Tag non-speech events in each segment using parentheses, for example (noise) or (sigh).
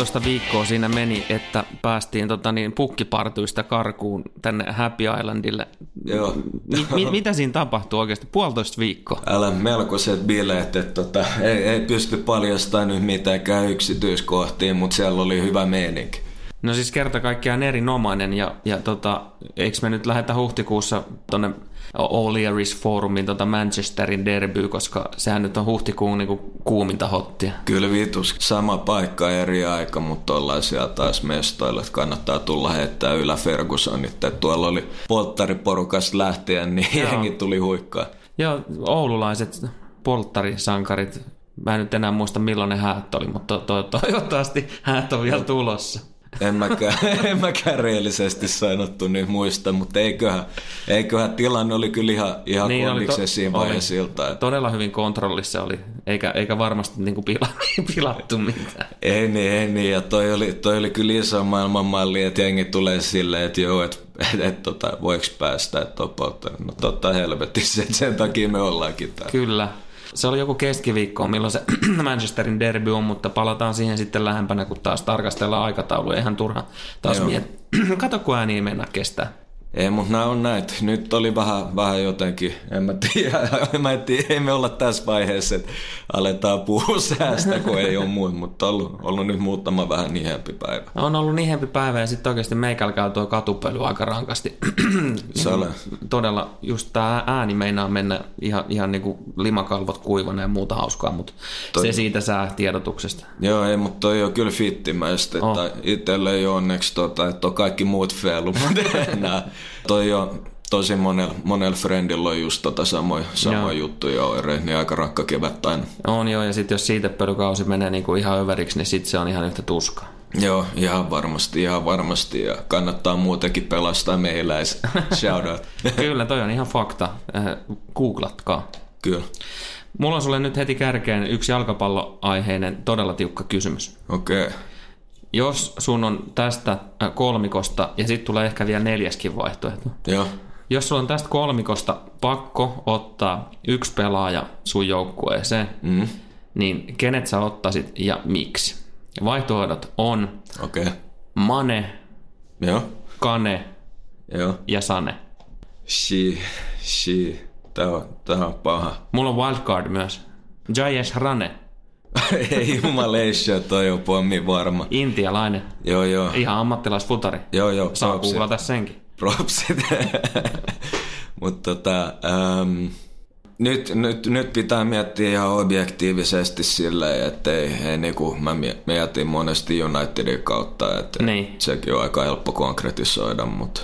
puolitoista viikkoa siinä meni, että päästiin tota niin, pukkipartuista karkuun tänne Happy Islandille. Joo. Mi- mi- mitä siinä tapahtuu oikeasti? Puolitoista viikkoa. Älä melkoiset bileet, että tota, ei, ei pysty paljastamaan nyt mitenkään yksityiskohtiin, mutta siellä oli hyvä meininki. No siis kerta kaikkiaan erinomainen ja, ja tota, eikö me nyt lähetä huhtikuussa tonne O'Leary's Forumin tota Manchesterin derby, koska sehän nyt on huhtikuun niinku kuuminta hottia. Kyllä vitus, sama paikka eri aika, mutta ollaan siellä taas mestoilla, että kannattaa tulla heittää ylä Fergusonit. Että tuolla oli polttariporukas lähtien, niin Joo. jengi tuli huikkaa. Joo, oululaiset polttarisankarit. Mä en nyt enää muista millainen häät oli, mutta to- toivottavasti häät on vielä tulossa. En mäkään, (laughs) en mäkään reellisesti sanottu nyt muista, mutta eiköhän, eiköhän tilanne oli kyllä ihan, ihan niin, oli kondiksen siinä vaiheessa että Todella hyvin kontrollissa oli, eikä, eikä varmasti niinku pila, (laughs) pilattu mitään. Ei niin, ei niin, ja toi oli, toi oli kyllä iso maailmanmalli, että jengi tulee silleen, että joo, että et, et, tota, voiko päästä, että on. No totta helvetissä, että sen takia me ollaankin täällä. Kyllä. Se oli joku keskiviikko, milloin se (clears throat) Manchesterin derby on, mutta palataan siihen sitten lähempänä, kun taas tarkastellaan aikataulua. Eihän turha taas Joo. miet... (clears throat) Kato, kun ääni ei mennä kestää. Ei, mutta nämä on näitä. Nyt oli vähän, vähän jotenkin, en mä tiedä, (laughs) mä en tiedä, ei me olla tässä vaiheessa, että aletaan puhua säästä, kun ei ole muuta, mutta on ollut, ollut nyt muutama vähän nihempi päivä. On ollut nihempi päivä ja sitten oikeasti meikällä käy tuo katupöly aika rankasti. (clears throat) Se ole. Todella, just tämä ääni meinaa mennä ihan, ihan niin kuin limakalvot kuivana ja muuta hauskaa, mutta Toi- se siitä sää tiedotuksesta. Joo, ei, mutta toi on kyllä fittimäistä, että Oh. oh. itselle ei ole onneksi tota, että on kaikki muut feilu, mutta (laughs) enää. Toi on tosi monella monel friendilla on just tota samoja, Joo. juttuja oireita, niin aika rankka kevät aina. On joo, ja sitten jos siitepölykausi menee niin kuin ihan överiksi, niin sitten se on ihan yhtä tuskaa. Joo, ihan varmasti, ihan varmasti. Ja kannattaa muutenkin pelastaa meiläis. Shout out. (laughs) Kyllä, toi on ihan fakta. Äh, Googlatkaa. Kyllä. Mulla on sulle nyt heti kärkeen yksi jalkapalloaiheinen todella tiukka kysymys. Okei. Okay. Jos sun on tästä äh, kolmikosta, ja sitten tulee ehkä vielä neljäskin vaihtoehto. Joo. Jos sulla on tästä kolmikosta pakko ottaa yksi pelaaja sun joukkueeseen, Mm. niin kenet sä ottaisit ja miksi? Vaihtoehdot on. Okay. Mane, Joo. Kane Joo. ja Sane. Shi. Shi. Tää on, tää on paha. Mulla on wildcard myös. Jayesh Rane, (laughs) ei jumaleissa, toi on pommi varma. intialainen, Joo, joo. ihan ammattilaisfutari. Joo, joo. Saa propsit. googlata senkin. Propsit. (laughs) Mutta tota, ähm, nyt, nyt, nyt pitää miettiä ihan objektiivisesti silleen, että ei, ei niinku, mä mie- mietin monesti Unitedin kautta, että Niin. sekin on aika helppo konkretisoida, mutta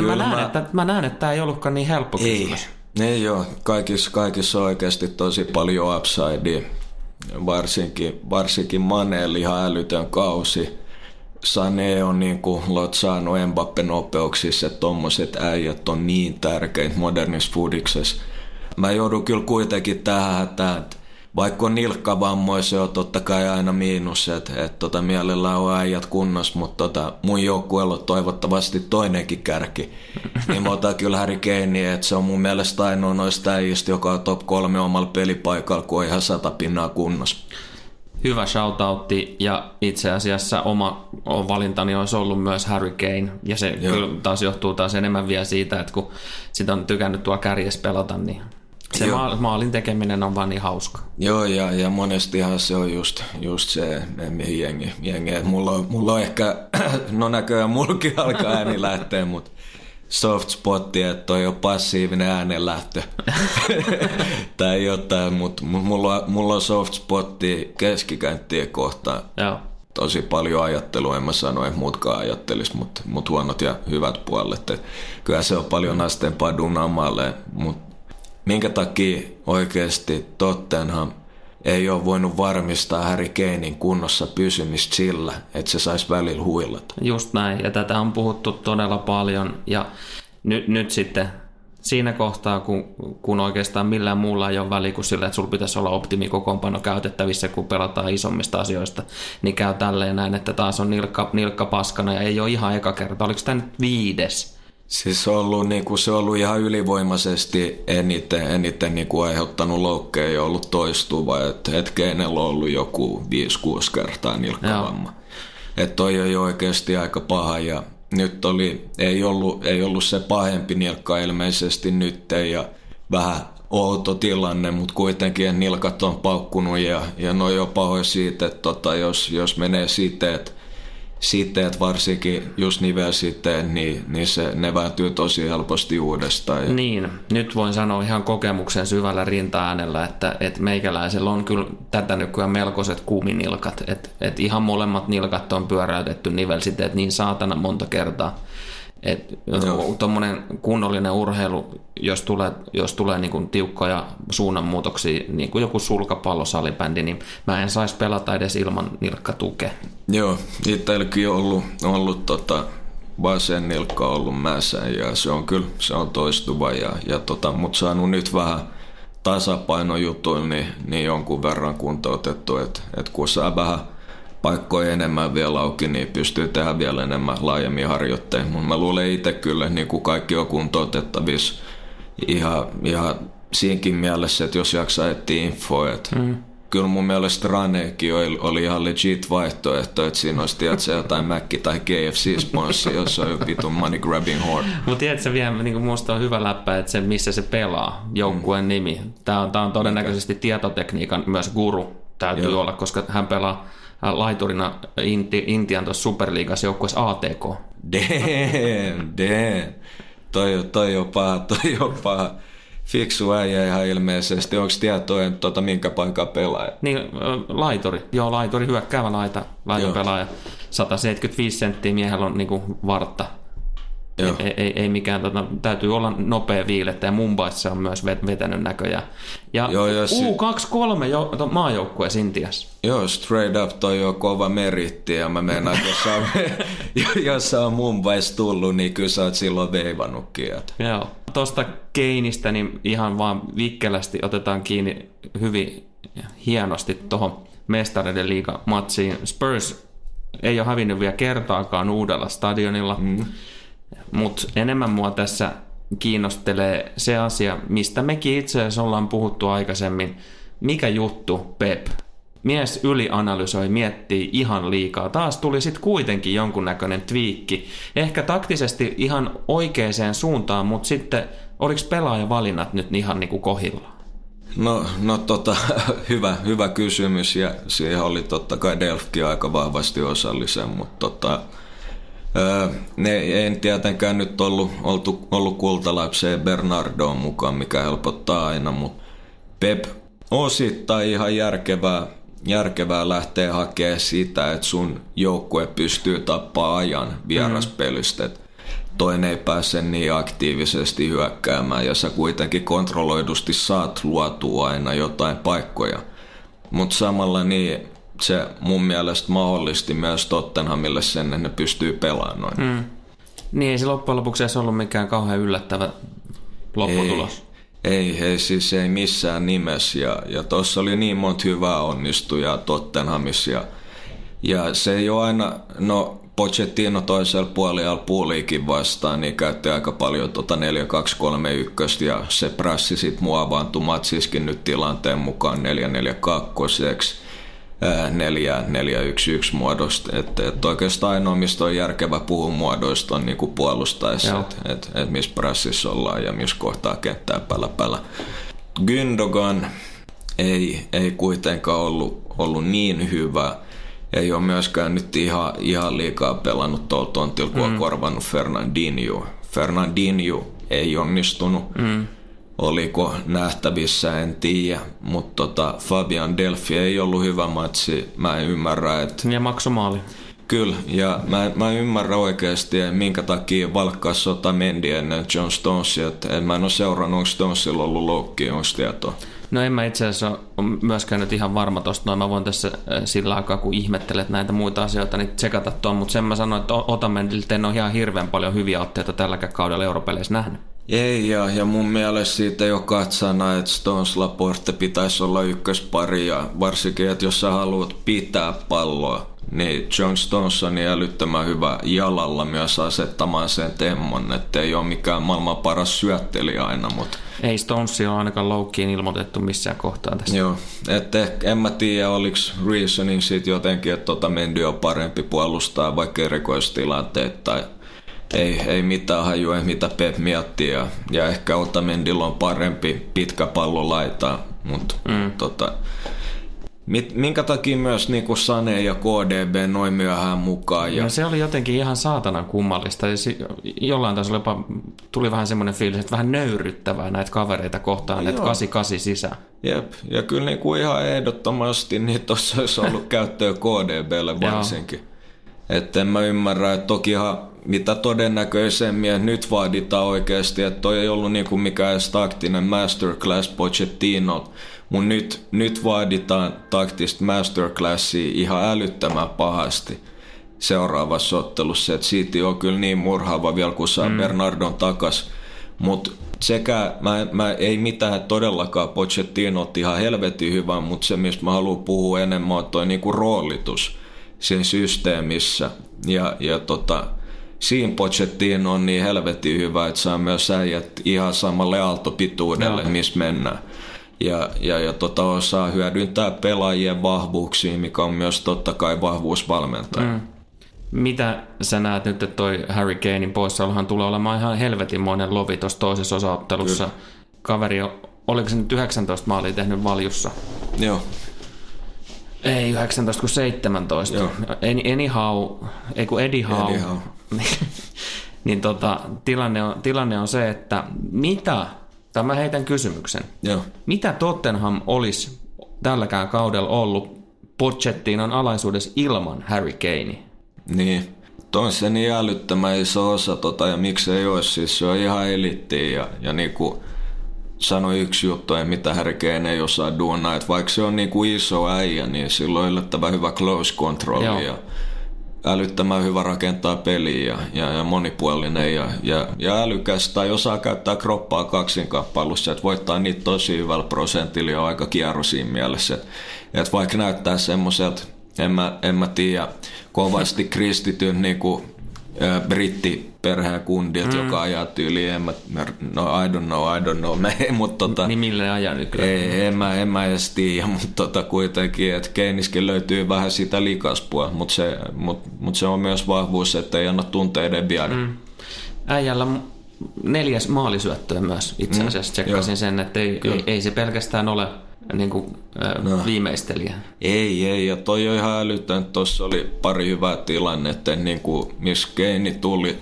No mä, näen, Että, mä näen, että tämä ei ollutkaan niin helppo ei, kysymys. ei joo, kaikissa, kaikissa on oikeasti tosi paljon upsidea, varsinkin, varsinkin Maneel ihan älytön kausi. Sane on niin kuin lotsaanut Mbappe-nopeuksissa, että tommoset äijät on niin tärkeitä modernissa fudiksessa. Mä joudun kyllä kuitenkin tähän että vaikka on nilkkavammoja, se on totta kai aina miinus, että, että tota, mielellään on äijät kunnossa, mutta tota, mun joukkueella on toivottavasti toinenkin kärki. (laughs) Niin mä otan kyllä Harry Kane, että se on mun mielestä ainoa noista äijistä, joka on top kolme omalla pelipaikalla, kun on ihan sata pinnaa kunnossa. Hyvä shoutoutti ja itse asiassa oma valintani olisi ollut myös Harry Kane ja se Joo. kyllä taas johtuu taas enemmän vielä siitä, että kun sitä on tykännyt tuolla kärjessä pelata, niin se Joo. ma- maalin tekeminen on vaan niin hauska. Joo, ja, ja monestihan se on just, just se, mihin jengi, jengi. Mulla, on, mulla on ehkä, (clears throat) no näköjään mullakin alkaa ääni lähteä, mutta soft spotti, että toi on passiivinen äänenlähtö. (laughs) tai jotain, mutta mulla, mulla on soft spotti keskikänttien kohtaan. Joo. Tosi paljon ajattelua, en mä sano, että muutkaan ajattelis, mutta mut huonot ja hyvät puolet. Et kyllä se on paljon asteempaa dunamalle, mutta minkä takia oikeasti Tottenham ei ole voinut varmistaa Harry Kanein kunnossa pysymistä sillä, että se saisi välillä huilata. Just näin, ja tätä on puhuttu todella paljon, ja nyt, nyt sitten siinä kohtaa, kun, kun oikeastaan millään muulla ei ole väliä kuin sillä, että sulla pitäisi olla optimikokoonpano käytettävissä, kun pelataan isommista asioista, niin käy tälleen näin, että taas on nilkka, nilkka paskana, ja ei ole ihan eka kerta. Oliko tämä nyt viides? Siis se on ollut, niinku, se on ollut ihan ylivoimaisesti eniten, eniten niinku, aiheuttanut loukkeja ja ollut toistuva. Että et Keinellä on ollut joku 5-6 kertaa nilkkavamma. että toi jo oikeasti aika paha ja nyt oli, ei ollut, ei ollut se pahempi nilkka ilmeisesti nyt ja vähän outo tilanne, mutta kuitenkin että nilkat on paukkunut ja, ja no jo pahoin siitä, että tota, jos, jos menee siteet, siteet varsinkin just nivelsiteet, niin, niin se, ne vääntyy tosi helposti uudestaan. Niin, nyt voin sanoa ihan kokemuksen syvällä rinta-äänellä, että, että meikäläisellä on kyllä tätä nykyään melkoiset kuuminilkat, että, että ihan molemmat nilkat on pyöräytetty nivelsiteet niin saatana monta kertaa, et tuommoinen kunnollinen urheilu, jos tulee, jos tulee niin kuin tiukkoja suunnanmuutoksia, niin kuin joku sulkapallosalibändi, niin mä en saisi pelata edes ilman nilkkatukea. Joo, itselläkin on ollut, ollut tota, vasen nilkka ollut mässä ja se on kyllä se on toistuva, ja, ja tota, mutta saanut nyt vähän tasapainojutuin niin, niin jonkun verran kuntoutettu, että et kun saa vähän paikkoja enemmän vielä auki, niin pystyy tehdä vielä enemmän laajemmin harjoitteita. Mutta mä luulen itse kyllä, niin kuin kaikki on kuntoutettavissa ihan, ihan siinkin mielessä, että jos jaksaa etsiä infoa, että mm. kyllä mun mielestä Raneekin oli, oli ihan legit vaihtoehto, että siinä olisi tiedätkö, jotain Mac tai KFC-sponssi, jossa on jo vitun money grabbing horde. Mutta tiedätkö vielä, niin kuin musta on hyvä läppä, että se missä se pelaa, joukkueen mm. nimi. Tämä on, tää on todennäköisesti tietotekniikan myös guru täytyy Joo. olla, koska hän pelaa laiturina Inti, Intian tuossa Superliigassa joukkueessa ATK. Damn, damn. Toi, toi on paha, toi on paha. Fiksu äijä ihan ilmeisesti. Onko tietoa, tota, minkä paikan pelaaja? Niin, laituri. Joo, laituri, hyökkäävä laita, laiton pelaaja. 175 senttiä miehellä on niinku vartta Joo. Ei, ei, ei mikään, tota, täytyy olla nopea viilettä ja Mumbaissa on myös vetänyt näköjään. Ja Joo, ja U23 jo, to, maajoukkue Sintiassa. Joo, straight up toi on kova meritti ja mä että jos sä, (laughs) jos on Mumbais tullut, niin kyllä sä oot silloin veivannutkin. Joo. Tuosta Keinistä niin ihan vaan vikkelästi otetaan kiinni hyvin hienosti tuohon mestareiden liiga matsiin. Spurs ei ole hävinnyt vielä kertaakaan uudella stadionilla. Mm mutta enemmän mua tässä kiinnostelee se asia, mistä mekin itse asiassa ollaan puhuttu aikaisemmin. Mikä juttu, Pep? Mies ylianalysoi, miettii ihan liikaa. Taas tuli sitten kuitenkin jonkunnäköinen twiikki. Ehkä taktisesti ihan oikeaan suuntaan, mutta sitten oliko valinnat nyt ihan niin kuin kohillaan? No, no tota, (laughs) hyvä, hyvä kysymys ja siihen oli totta kai Delfkin aika vahvasti osallisen, mutta tota, ne ei tietenkään nyt ollut, ollut, ollut kultalapseen Bernardoon mukaan, mikä helpottaa aina, mutta Pep osittain ihan järkevää, järkevää lähteä hakemaan sitä, että sun joukkue pystyy tappaa ajan vieraspelistä. Mm. Toinen ei pääse niin aktiivisesti hyökkäämään ja sä kuitenkin kontrolloidusti saat luotua aina jotain paikkoja. Mutta samalla niin se mun mielestä mahdollisti myös Tottenhamille sen, että ne pystyy pelaamaan noin. Mm. Niin ei se loppujen lopuksi edes ollut mikään kauhean yllättävä lopputulos. Ei, ei, ei siis ei missään nimessä. Ja, ja tuossa oli niin monta hyvää onnistujaa Tottenhamissa. Ja, ja se ei ole aina, no Pochettino toisella puolella puuliikin vastaan, niin käytti aika paljon tuota 4-2-3-1 ja se prassi sitten muovaantui matsiskin nyt tilanteen mukaan 4-4-2 neljä, neljä, yksi, yksi muodosta. Että et oikeastaan ainoa, mistä on järkevä puhua muodoista, on niinku puolustaessa, että et, et missä prassissa ollaan ja missä kohtaa kenttää päällä päällä. Gündogan ei, ei kuitenkaan ollut, ollut niin hyvä. Ei ole myöskään nyt ihan, ihan liikaa pelannut tuolla tontilla, kun mm. on korvannut Fernandinho. Fernandinho ei onnistunut. Mm oliko nähtävissä, en tiedä. Mutta tota, Fabian Delphi ei ollut hyvä matsi. Mä en ymmärrä, että... Ja maksomaali. Kyllä, ja mä, mä en ymmärrä oikeasti, minkä takia valkkaa sota Mendi ennen John Stonesia. Et mä en ole seurannut, onko Stonesilla ollut loukki, onko tietoa? No en mä itse asiassa ole myöskään nyt ihan varma tosta, noin mä voin tässä äh, sillä aikaa, kun ihmettelet näitä muita asioita, niin tsekata tuon, mutta sen mä sanoin, että Otamendilta en ole ihan hirveän paljon hyviä otteita tälläkään kaudella europeleissä nähnyt. Ei, ja, ja mun mielestä siitä jo katsana, että Stones Laporte pitäisi olla ykköspari, ja varsinkin, että jos sä haluat pitää palloa, niin John Stones on niin älyttömän hyvä jalalla myös asettamaan sen temmon, että ei ole mikään maailman paras syöttelijä aina, mutta... Ei Stonesia ole ainakaan loukkiin ilmoitettu missään kohtaa tässä. Joo, että en mä tiedä, oliko reasoning siitä jotenkin, että tota Mendy on parempi puolustaa vaikka erikoistilanteet tai ei, ei mitään hajua, mitä Pep miettii ja, ja ehkä Otamendilla on parempi pitkä pallolaita, mutta mm. tota, Minkä takia myös niin kuin Sane ja KDB noin myöhään mukaan? Ja... No se oli jotenkin ihan saatanan kummallista. Ja jollain tasolla jopa tuli vähän semmoinen fiilis, että vähän nöyryttävää näitä kavereita kohtaan, no, että 88 sisään. Jep, ja kyllä niin kuin ihan ehdottomasti niin tuossa olisi ollut (laughs) käyttöä KDBlle varsinkin. Että en mä ymmärrä, että tokihan mitä todennäköisemmin, että nyt vaaditaan oikeasti, että toi ei ollut niin kuin mikään taktinen masterclass Pochettino, mutta nyt, nyt vaaditaan taktista masterclassia ihan älyttömän pahasti seuraavassa ottelussa, että siitä on kyllä niin murhaava vielä, kun saa mm. Bernardon takas. Mutta sekä, mä, mä, ei mitään todellakaan Pochettino ihan helvetin hyvä, mutta se, mistä mä haluan puhua enemmän, on toi niinku roolitus siinä systeemissä. Ja, ja tota, siinä Pochettino on niin helvetin hyvä, että saa myös äijät ihan samalle aaltopituudelle, no. missä mennään ja, ja, ja tota, osaa hyödyntää pelaajien vahvuuksia, mikä on myös totta kai vahvuusvalmentaja. Mm. Mitä sä näet nyt, että toi Harry Kanein poissaolohan tulee olemaan ihan helvetinmoinen lovi tuossa toisessa osaottelussa. Kyllä. Kaveri, oliko se nyt 19 maalia tehnyt valjussa? Joo. Ei 19 kuin 17. Joo. Anyhow, ei kun Eddie Howe. Eddie Howe. (laughs) niin tota, tilanne, on, tilanne on se, että mitä Tämä heitän kysymyksen. Joo. Mitä Tottenham olisi tälläkään kaudella ollut Pochettinon alaisuudessa ilman Harry Kane? Niin. On se niin älyttömän iso osa tota, ja miksei olisi, siis se on ihan elitti ja, ja niinku sanoi yksi juttu, ei mitä Harry Kane ei osaa duunaa, että vaikka se on niinku iso äijä, niin sillä on yllättävän hyvä close control ja älyttömän hyvä rakentaa peliä ja, ja, ja monipuolinen ja, ja, ja älykäs tai osaa käyttää kroppaa kaksinkappailussa, että voittaa niitä tosi hyvällä prosentilla ja aika kierro siinä mielessä. Että, että vaikka näyttää semmoiselta, en mä, en mä tiedä, kovasti kristityn niin kuin, ä, britti perheen kundit, mm. joka ajaa tyyliin, en mä, no I don't know, I don't know, (laughs) mä, mutta tota, niin millä ajaa nykyään? Ei, en mä, en mä edes tiedä, (laughs) mutta tota, kuitenkin, että Keiniskin löytyy vähän sitä likaspua, mutta se, mut, mut se on myös vahvuus, että ei anna tunteiden viedä. Mm. Äijällä neljäs maalisyöttöä myös itse mm. asiassa, tsekkasin mm, sen, että ei, ei, ei se pelkästään ole niin kuin, äh, no. viimeistelijä. Ei, ei, ja toi on ihan älytön. Tuossa oli pari hyvää tilannetta, niin kuin, missä Keini tuli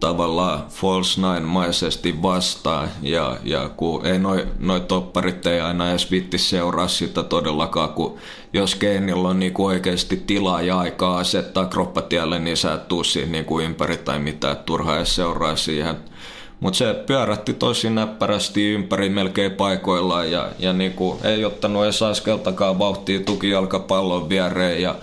tavallaan false nine-maisesti vastaan ja, ja kun ei noi, noi topparit ei aina edes vitti seuraa sitä todellakaan, kun jos Keinillä on niinku oikeasti tilaa ja aikaa asettaa kroppatielle, niin sä et tuu siinä niinku ympäri tai mitään, turhaa edes seuraa siihen. Mutta se pyörätti tosi näppärästi ympäri melkein paikoillaan ja, ja niinku ei ottanut edes askeltakaan vauhtia tukijalkapallon viereen ja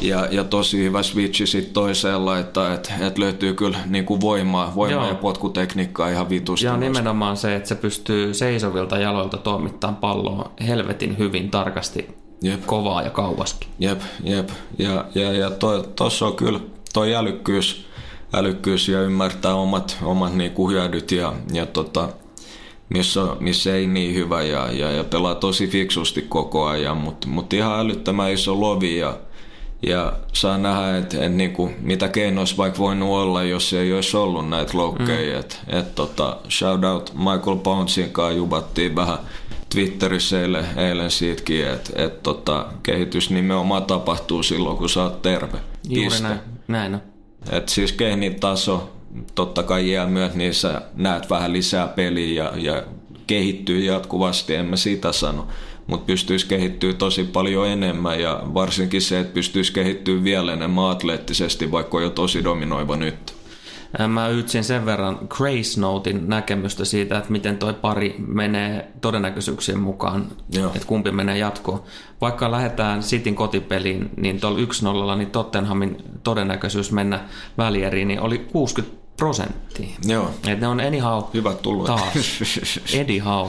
ja, ja tosi hyvä switchi sitten toiseen laittaa, että et löytyy kyllä niinku voimaa, voimaa Joo. ja potkutekniikkaa ihan vitusti. Ja nimenomaan se, että se pystyy seisovilta jaloilta toimittamaan palloa helvetin hyvin tarkasti, jep. kovaa ja kauaskin. Jep, jep. Ja, ja, ja tuossa on kyllä toi älykkyys, älykkyys ja ymmärtää omat, omat niinku hyödyt ja, ja tota, missä, missä ei niin hyvä ja, ja, ja pelaa tosi fiksusti koko ajan, mutta mut ihan älyttömän iso lovi ja ja saa nähdä, että et niinku, mitä keinoissa vaikka voinut olla, jos ei olisi ollut näitä loukkeja. Mm. Et, et tota, shout out Michael Bouncein kanssa jubattiin vähän Twitterissä eilen, eilen siitäkin, että et tota, kehitys nimenomaan tapahtuu silloin, kun sä oot terve. Juuri Piste. näin, näin on. Et siis kehnin taso, totta kai jää myöt, niin sä näet vähän lisää peliä ja, ja kehittyy jatkuvasti, en mä sitä sano mutta pystyisi kehittyä tosi paljon enemmän ja varsinkin se, että pystyisi kehittyä vielä enemmän atleettisesti, vaikka on jo tosi dominoiva nyt. Mä ytsin sen verran Grace Notein näkemystä siitä, että miten toi pari menee todennäköisyyksien mukaan, Joo. että kumpi menee jatkoon. Vaikka lähdetään Sitin kotipeliin, niin tuolla 1-0, niin Tottenhamin todennäköisyys mennä välieriin niin oli 60 prosenttia. Joo. Et ne on anyhow Hyvä tullut. taas. (laughs) Anyhow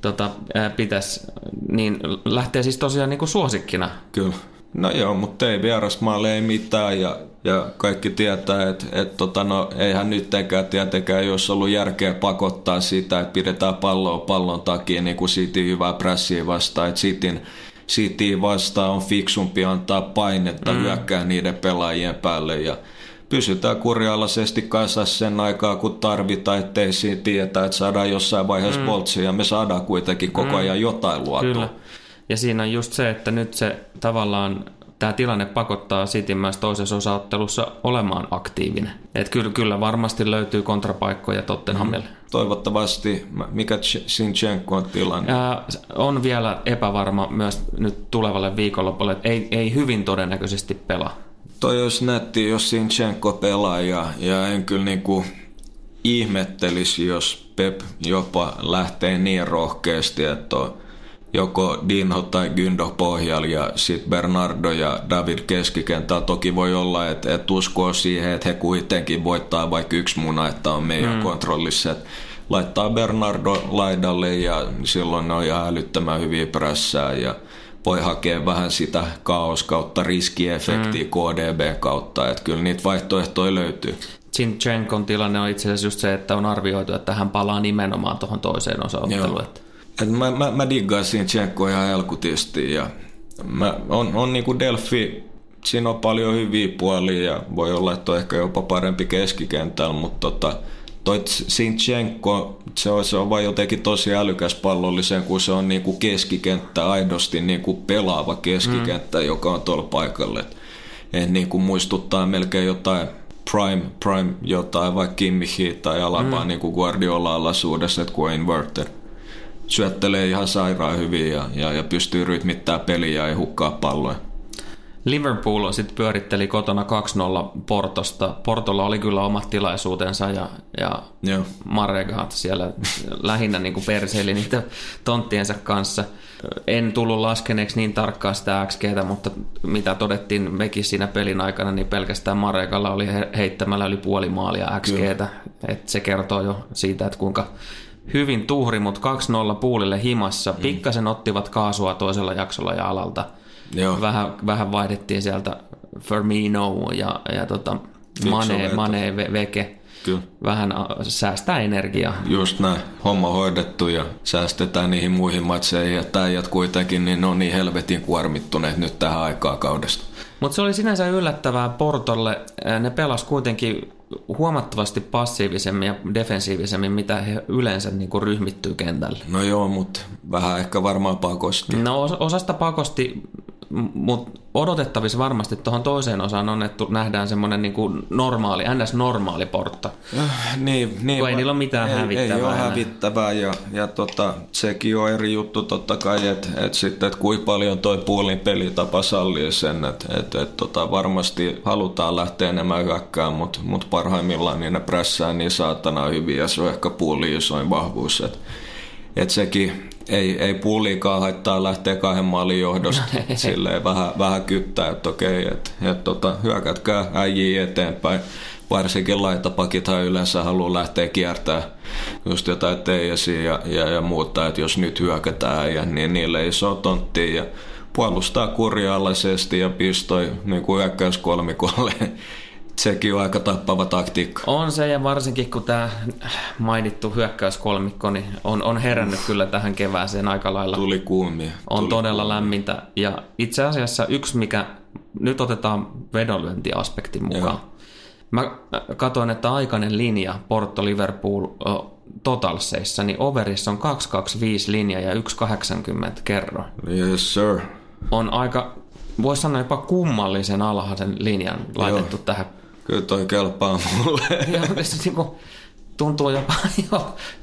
tota, pitäisi, niin lähtee siis tosiaan niin kuin suosikkina Kyllä. No joo, mutta ei vierasmaalle ei mitään ja, ja kaikki tietää, että et tota, no, eihän nyttenkään tietenkään, jos ollut järkeä pakottaa sitä, että pidetään palloa pallon takia niin kuin City hyvää pressiä vastaan, että Cityn City vastaan on fiksumpi antaa painetta mm. hyökkää niiden pelaajien päälle ja pysytään kurjalaisesti kasassa sen aikaa, kun tarvitaan, ettei siinä tietää, että saadaan jossain vaiheessa mm. boltsia ja me saadaan kuitenkin koko mm. ajan jotain luotua. Kyllä. Ja siinä on just se, että nyt se tavallaan tämä tilanne pakottaa City myös toisessa osaottelussa olemaan aktiivinen. Et kyllä, kyllä varmasti löytyy kontrapaikkoja Tottenhamille. Mm. Toivottavasti. Mikä Sinchenko on tilanne? Ää, on vielä epävarma myös nyt tulevalle viikonlopulle, ei, ei hyvin todennäköisesti pelaa. Toi olisi nätti, jos Sinchenko pelaa ja, ja en kyllä niinku ihmettelisi, jos Pep jopa lähtee niin rohkeasti, että on joko Dino tai Gyndo pohjalla ja sitten Bernardo ja David keskikentällä. Toki voi olla, että, että uskoo siihen, että he kuitenkin voittaa vaikka yksi muna, että on meidän mm. kontrollissa. Että laittaa Bernardo laidalle ja silloin ne on ihan älyttömän hyviä prässää ja voi hakea vähän sitä kaos kautta riskiefektiä mm. KDB kautta, että kyllä niitä vaihtoehtoja löytyy. Zinchenko'n tilanne on itse asiassa just se, että on arvioitu, että hän palaa nimenomaan tuohon toiseen osaotteluun. Et mä, mä, mä diggaan Zinchenko ihan helkutisti ja mä, on, on niinku Delfi, siinä on paljon hyviä puolia ja voi olla, että on ehkä jopa parempi keskikentällä, mutta tota, toi Sinchenko, se on, se on vaan jotenkin tosi älykäs pallollisen, kun se on niinku keskikenttä, aidosti niinku pelaava keskikenttä, mm. joka on tuolla paikalle. Et, et niinku muistuttaa melkein jotain prime, prime jotain, vaikka Kimmichi tai Alaba mm. niinku Guardiola-alaisuudessa, että kuin inverter. Syöttelee ihan sairaan hyvin ja, ja, ja pystyy rytmittämään peliä ja ei hukkaa palloja. Liverpool sitten pyöritteli kotona 2-0 Portosta. Portolla oli kyllä omat tilaisuutensa ja, ja Maregat siellä lähinnä niin perseili niitä tonttiensa kanssa. En tullut laskeneeksi niin tarkkaan sitä XGtä, mutta mitä todettiin mekin siinä pelin aikana, niin pelkästään Maregalla oli heittämällä yli puoli maalia XGtä. Et se kertoo jo siitä, että kuinka hyvin tuhri, mutta 2-0 puulille himassa. Mm. Pikkasen ottivat kaasua toisella jaksolla ja alalta – Joo. Vähän, vähän vaihdettiin sieltä Firmino ja, ja tota, Mane, Mane, Veke. Kyllä. Vähän säästää energiaa. Just näin. Homma hoidettu ja säästetään niihin muihin matseihin. Ja täijät kuitenkin niin ne on niin helvetin kuormittuneet nyt tähän aikaa kaudesta. Mutta se oli sinänsä yllättävää Portolle. Ne pelas kuitenkin huomattavasti passiivisemmin ja defensiivisemmin, mitä he yleensä niin kuin ryhmittyy kentälle. No joo, mutta vähän ehkä varmaan pakosti. No osasta pakosti mutta odotettavissa varmasti tuohon toiseen osaan on, että nähdään semmoinen niin kuin normaali, ns-normaali portta. Äh, niin, niin, kun ei niillä ole mitään ei, hävittävää. Ei ole hävittävää ja, ja tota, sekin on eri juttu totta kai, että et sitten, että kuinka paljon toi puolin pelitapa sallii sen, että et, et, tota, varmasti halutaan lähteä enemmän hyökkään, mutta mut parhaimmillaan niin ne prässää niin saatana hyvin ja se on ehkä puolin isoin vahvuus, että et sekin ei, ei puuliikaan haittaa lähteä kahden maalin johdosta silleen vähän, vähän kyttää, että okei, että et, tota, hyökätkää äijiä eteenpäin. Varsinkin laitapakithan yleensä haluaa lähteä kiertämään just jotain teijäsiä ja, ja, ja muuta, että jos nyt hyökätään ja niin niille ei iso tonttia ja puolustaa kurjaalaisesti ja pistoi niin kuin hyökkäyskolmikolle sekin on aika tappava taktiikka. On se, ja varsinkin kun tämä mainittu hyökkäyskolmikko niin on, on herännyt kyllä tähän kevääseen aika lailla. Tuli kuumia. On Tuli todella kuumia. lämmintä. Ja itse asiassa yksi, mikä nyt otetaan vedonlyöntiaspektin mukaan. Joo. Mä katsoin, että aikainen linja Porto Liverpool totalseissa, niin overissa on 225 linja ja 180 kerro. Yes, sir. On aika, voisi sanoa jopa kummallisen alhaisen linjan laitettu Joo. tähän Kyllä toi kelpaa mulle. (laughs) Se niinku, tuntuu jopa,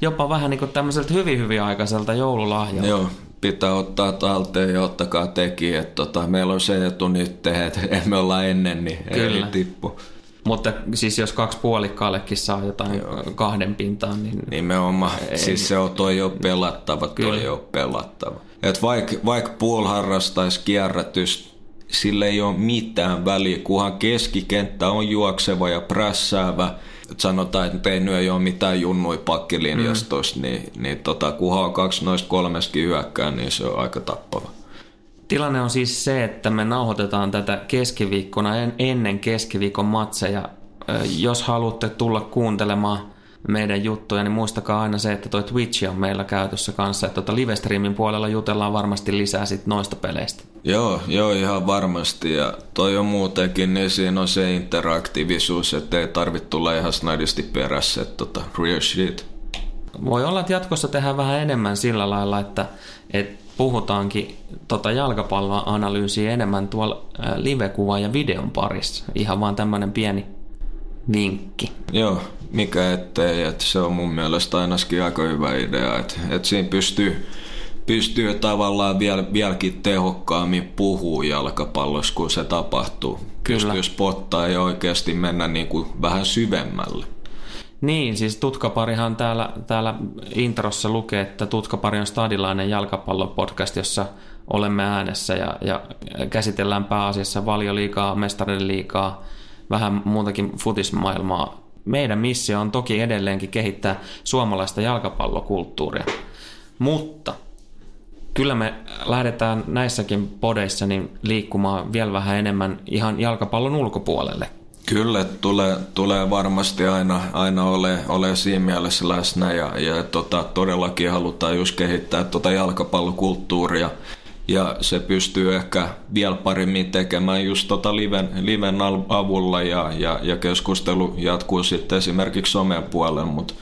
jopa vähän niin kuin tämmöiseltä hyvin hyvin aikaiselta joululahjalta. Joo, pitää ottaa talteen ja ottakaa teki. Että tota, meillä on se etu nyt, että emme olla ennen, niin Kyllä. ei tippu. Mutta siis jos kaksi puolikkaallekin saa jotain Joo. kahden pintaan, niin... Nimenomaan. Ei, siis se on toi jo pelattava, toi Kyllä. jo pelattava. Et vaikka vaik puol harrastaisi kierrätystä sille ei ole mitään väliä, kunhan keskikenttä on juokseva ja prässäävä. Sanotaan, että Penny ei ole mitään junnui pakkilinjastossa, mm. niin, niin tota, kunhan on kaksi noista kolmestakin hyökkää, niin se on aika tappava. Tilanne on siis se, että me nauhoitetaan tätä keskiviikkona ennen keskiviikon matseja. Jos haluatte tulla kuuntelemaan meidän juttuja, niin muistakaa aina se, että toi Twitch on meillä käytössä kanssa. Että tuota livestreamin puolella jutellaan varmasti lisää sit noista peleistä. Joo, joo, ihan varmasti. Ja toi on muutenkin, niin siinä on se interaktiivisuus, että ei tarvitse tulla ihan snadisti perässä, että tota, real shit. Voi olla, että jatkossa tehdään vähän enemmän sillä lailla, että, että puhutaankin tota jalkapalloanalyysiä enemmän tuolla live ja videon parissa. Ihan vaan tämmöinen pieni vinkki. Joo, mikä ettei, että se on mun mielestä ainakin aika hyvä idea, että, että siinä pystyy, pystyy tavallaan vielä, vieläkin tehokkaammin puhua jalkapallossa, kun se tapahtuu. Kyllä. Pystyy spottaa ja oikeasti mennä niin kuin vähän syvemmälle. Niin, siis Tutkaparihan täällä, täällä introssa lukee, että Tutkapari on stadilainen jalkapallopodcast, jossa olemme äänessä ja, ja käsitellään pääasiassa valioliikaa, mestarien liikaa, vähän muutakin futismaailmaa. Meidän missio on toki edelleenkin kehittää suomalaista jalkapallokulttuuria, mutta kyllä me lähdetään näissäkin podeissa niin liikkumaan vielä vähän enemmän ihan jalkapallon ulkopuolelle. Kyllä, tulee, tulee varmasti aina, aina ole, ole siinä mielessä läsnä ja, ja tota, todellakin halutaan just kehittää tota jalkapallokulttuuria ja se pystyy ehkä vielä paremmin tekemään just tota liven, liven avulla ja, ja, ja keskustelu jatkuu sitten esimerkiksi somen puolella, mutta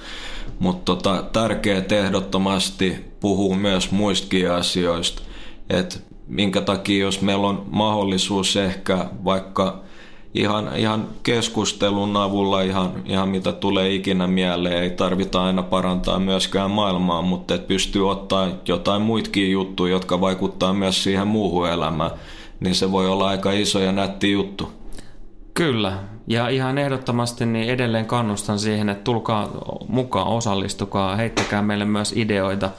mut tota, tärkeää ehdottomasti puhuu myös muistakin asioista, että minkä takia jos meillä on mahdollisuus ehkä vaikka ihan, ihan keskustelun avulla, ihan, ihan mitä tulee ikinä mieleen, ei tarvita aina parantaa myöskään maailmaa, mutta et pystyy ottaa jotain muitakin juttuja, jotka vaikuttaa myös siihen muuhun elämään, niin se voi olla aika iso ja nätti juttu. Kyllä, ja ihan ehdottomasti niin edelleen kannustan siihen, että tulkaa mukaan, osallistukaa, heittäkää meille myös ideoita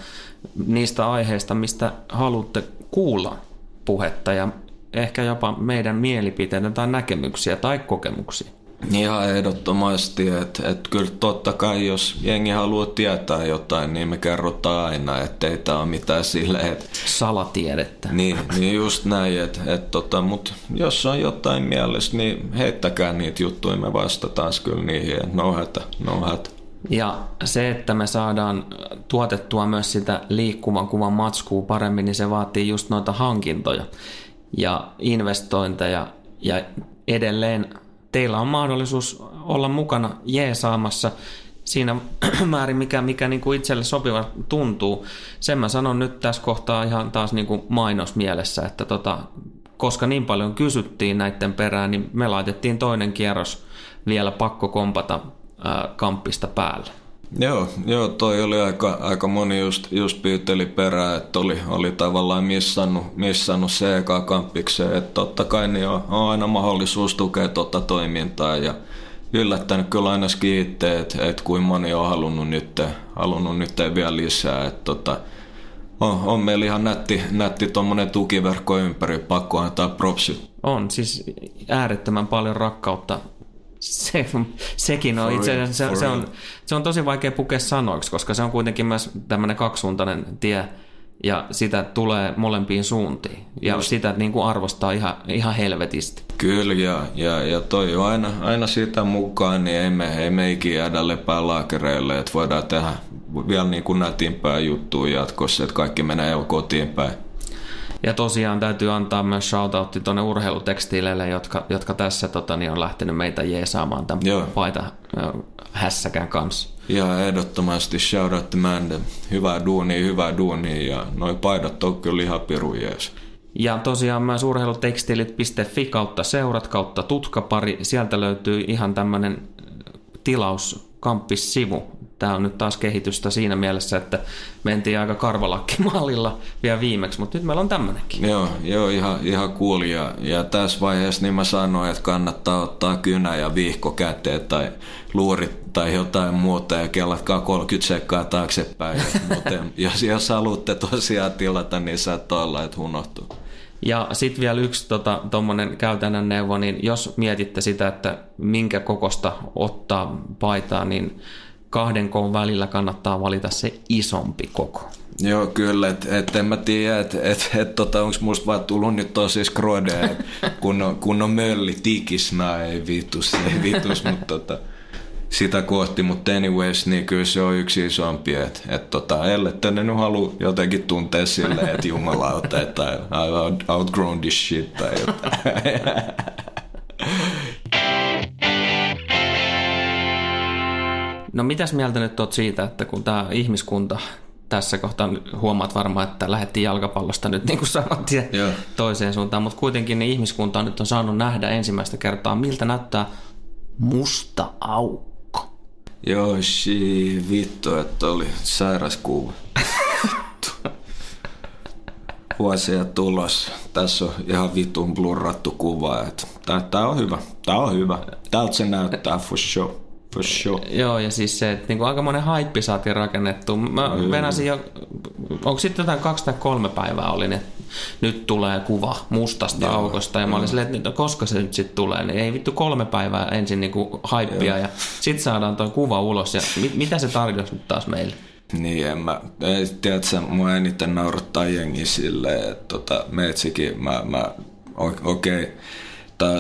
niistä aiheista, mistä haluatte kuulla puhetta. Ja ehkä jopa meidän mielipiteitä tai näkemyksiä tai kokemuksia. Ihan ehdottomasti, että et kyllä totta kai jos jengi haluaa tietää jotain, niin me kerrotaan aina, että ei tämä ole mitään silleen, että... Salatiedettä. Niin, niin just näin, että et tota, mutta jos on jotain mielessä, niin heittäkää niitä juttuja, me vastataan kyllä niihin, että no hätä, no hätä. Ja se, että me saadaan tuotettua myös sitä liikkuvan kuvan matskua paremmin, niin se vaatii just noita hankintoja ja investointeja ja edelleen teillä on mahdollisuus olla mukana jeesaamassa siinä (clears throat) määrin, mikä, mikä niin kuin itselle sopiva tuntuu. Sen mä sanon nyt tässä kohtaa ihan taas niin kuin mainosmielessä, että tota, koska niin paljon kysyttiin näiden perään, niin me laitettiin toinen kierros vielä pakko kompata ää, kamppista päälle. Joo, joo, toi oli aika, aika moni just, just pyyteli perään, että oli, oli tavallaan missannut, missannut CK-kampikseen, että totta kai niin on, on aina mahdollisuus tukea tuota toimintaa ja yllättänyt kyllä aina itse, että, että kuin moni on halunnut nyt, halunnut nyt vielä lisää, että tota, on, on meillä ihan nätti, nätti tuommoinen tukiverkko ympäri, pakko antaa propsi. On, siis äärettömän paljon rakkautta se, sekin on itse asiassa, se, se, on, se on tosi vaikea pukea sanoiksi, koska se on kuitenkin myös tämmöinen kaksisuuntainen tie, ja sitä tulee molempiin suuntiin. Ja Just. sitä niin kuin arvostaa ihan, ihan helvetisti. Kyllä, ja, ja, ja toi on aina, aina sitä mukaan, niin ei me, ei me ikinä jäädä lepää laakereille, että voidaan tehdä vielä niin kuin nätimpää juttua jatkossa, että kaikki menee jo kotiin päin. Ja tosiaan täytyy antaa myös shoutoutti tuonne urheilutekstiileille, jotka, jotka tässä tota, niin on lähtenyt meitä jeesaamaan tämän Joo. paita hässäkään kanssa. Ja ehdottomasti shoutout Mande. Hyvää duunia, hyvää duunia ja noin paidat on kyllä ihan piru jees. Ja tosiaan myös urheilutekstiilit.fi kautta seurat kautta tutkapari. Sieltä löytyy ihan tämmöinen tilaus kamppis-sivu, tämä on nyt taas kehitystä siinä mielessä, että mentiin aika karvalakkimallilla vielä viimeksi, mutta nyt meillä on tämmöinenkin. Joo, joo ihan, ihan cool. Ja, ja tässä vaiheessa niin mä sanoin, että kannattaa ottaa kynä ja viihko käteen tai luurit tai jotain muuta ja kellatkaa 30 sekkaa taaksepäin. (laughs) mutta jos, jos haluatte tosiaan tilata, niin saattaa olla, että unohtuu. Ja sitten vielä yksi tuommoinen tota, käytännön neuvo, niin jos mietitte sitä, että minkä kokosta ottaa paitaa, niin kahden koon välillä kannattaa valita se isompi koko. Joo, kyllä, että et en mä tiedä, että et, et, tota, onko musta vaan tullut nyt tosi skrode, että kun on, kun on mölli tikis, mä ei vitus, ei vitus, mutta tota, sitä kohti, mutta anyways, niin kyllä se on yksi isompi, että et, tota, ellette ne nyt halua jotenkin tuntea silleen, että jumalauta, että I outgrown this shit tai jotain. (laughs) No mitäs mieltä nyt oot siitä, että kun tämä ihmiskunta tässä kohtaa huomaat varmaan, että lähdettiin jalkapallosta nyt niin kuin sanottiin toiseen suuntaan, mutta kuitenkin niin ihmiskunta nyt on saanut nähdä ensimmäistä kertaa, miltä näyttää musta aukko. Joo, shi, vittu, että oli sairas kuva. Vuosia tulos. Tässä on ihan vitun blurrattu kuva. Tämä on hyvä. Tämä on hyvä. Tältä se näyttää for sure. For sure. Joo, ja siis se, että niinku aika monen haippi saatiin rakennettu. Mä mm. venasin jo, onko sitten jotain kaksi tai kolme päivää oli, niin nyt tulee kuva mustasta Joo. aukosta. Ja mä olin silleen, että koska se nyt sitten tulee, niin ei vittu kolme päivää ensin niinku haippia ja sitten saadaan tuo kuva ulos. Ja mit, mitä se tarjosi nyt taas meille? Niin, en mä, ei, tiedätkö, mua eniten naurattaa jengi silleen, että tota, metsikin, mä, mä okei, okay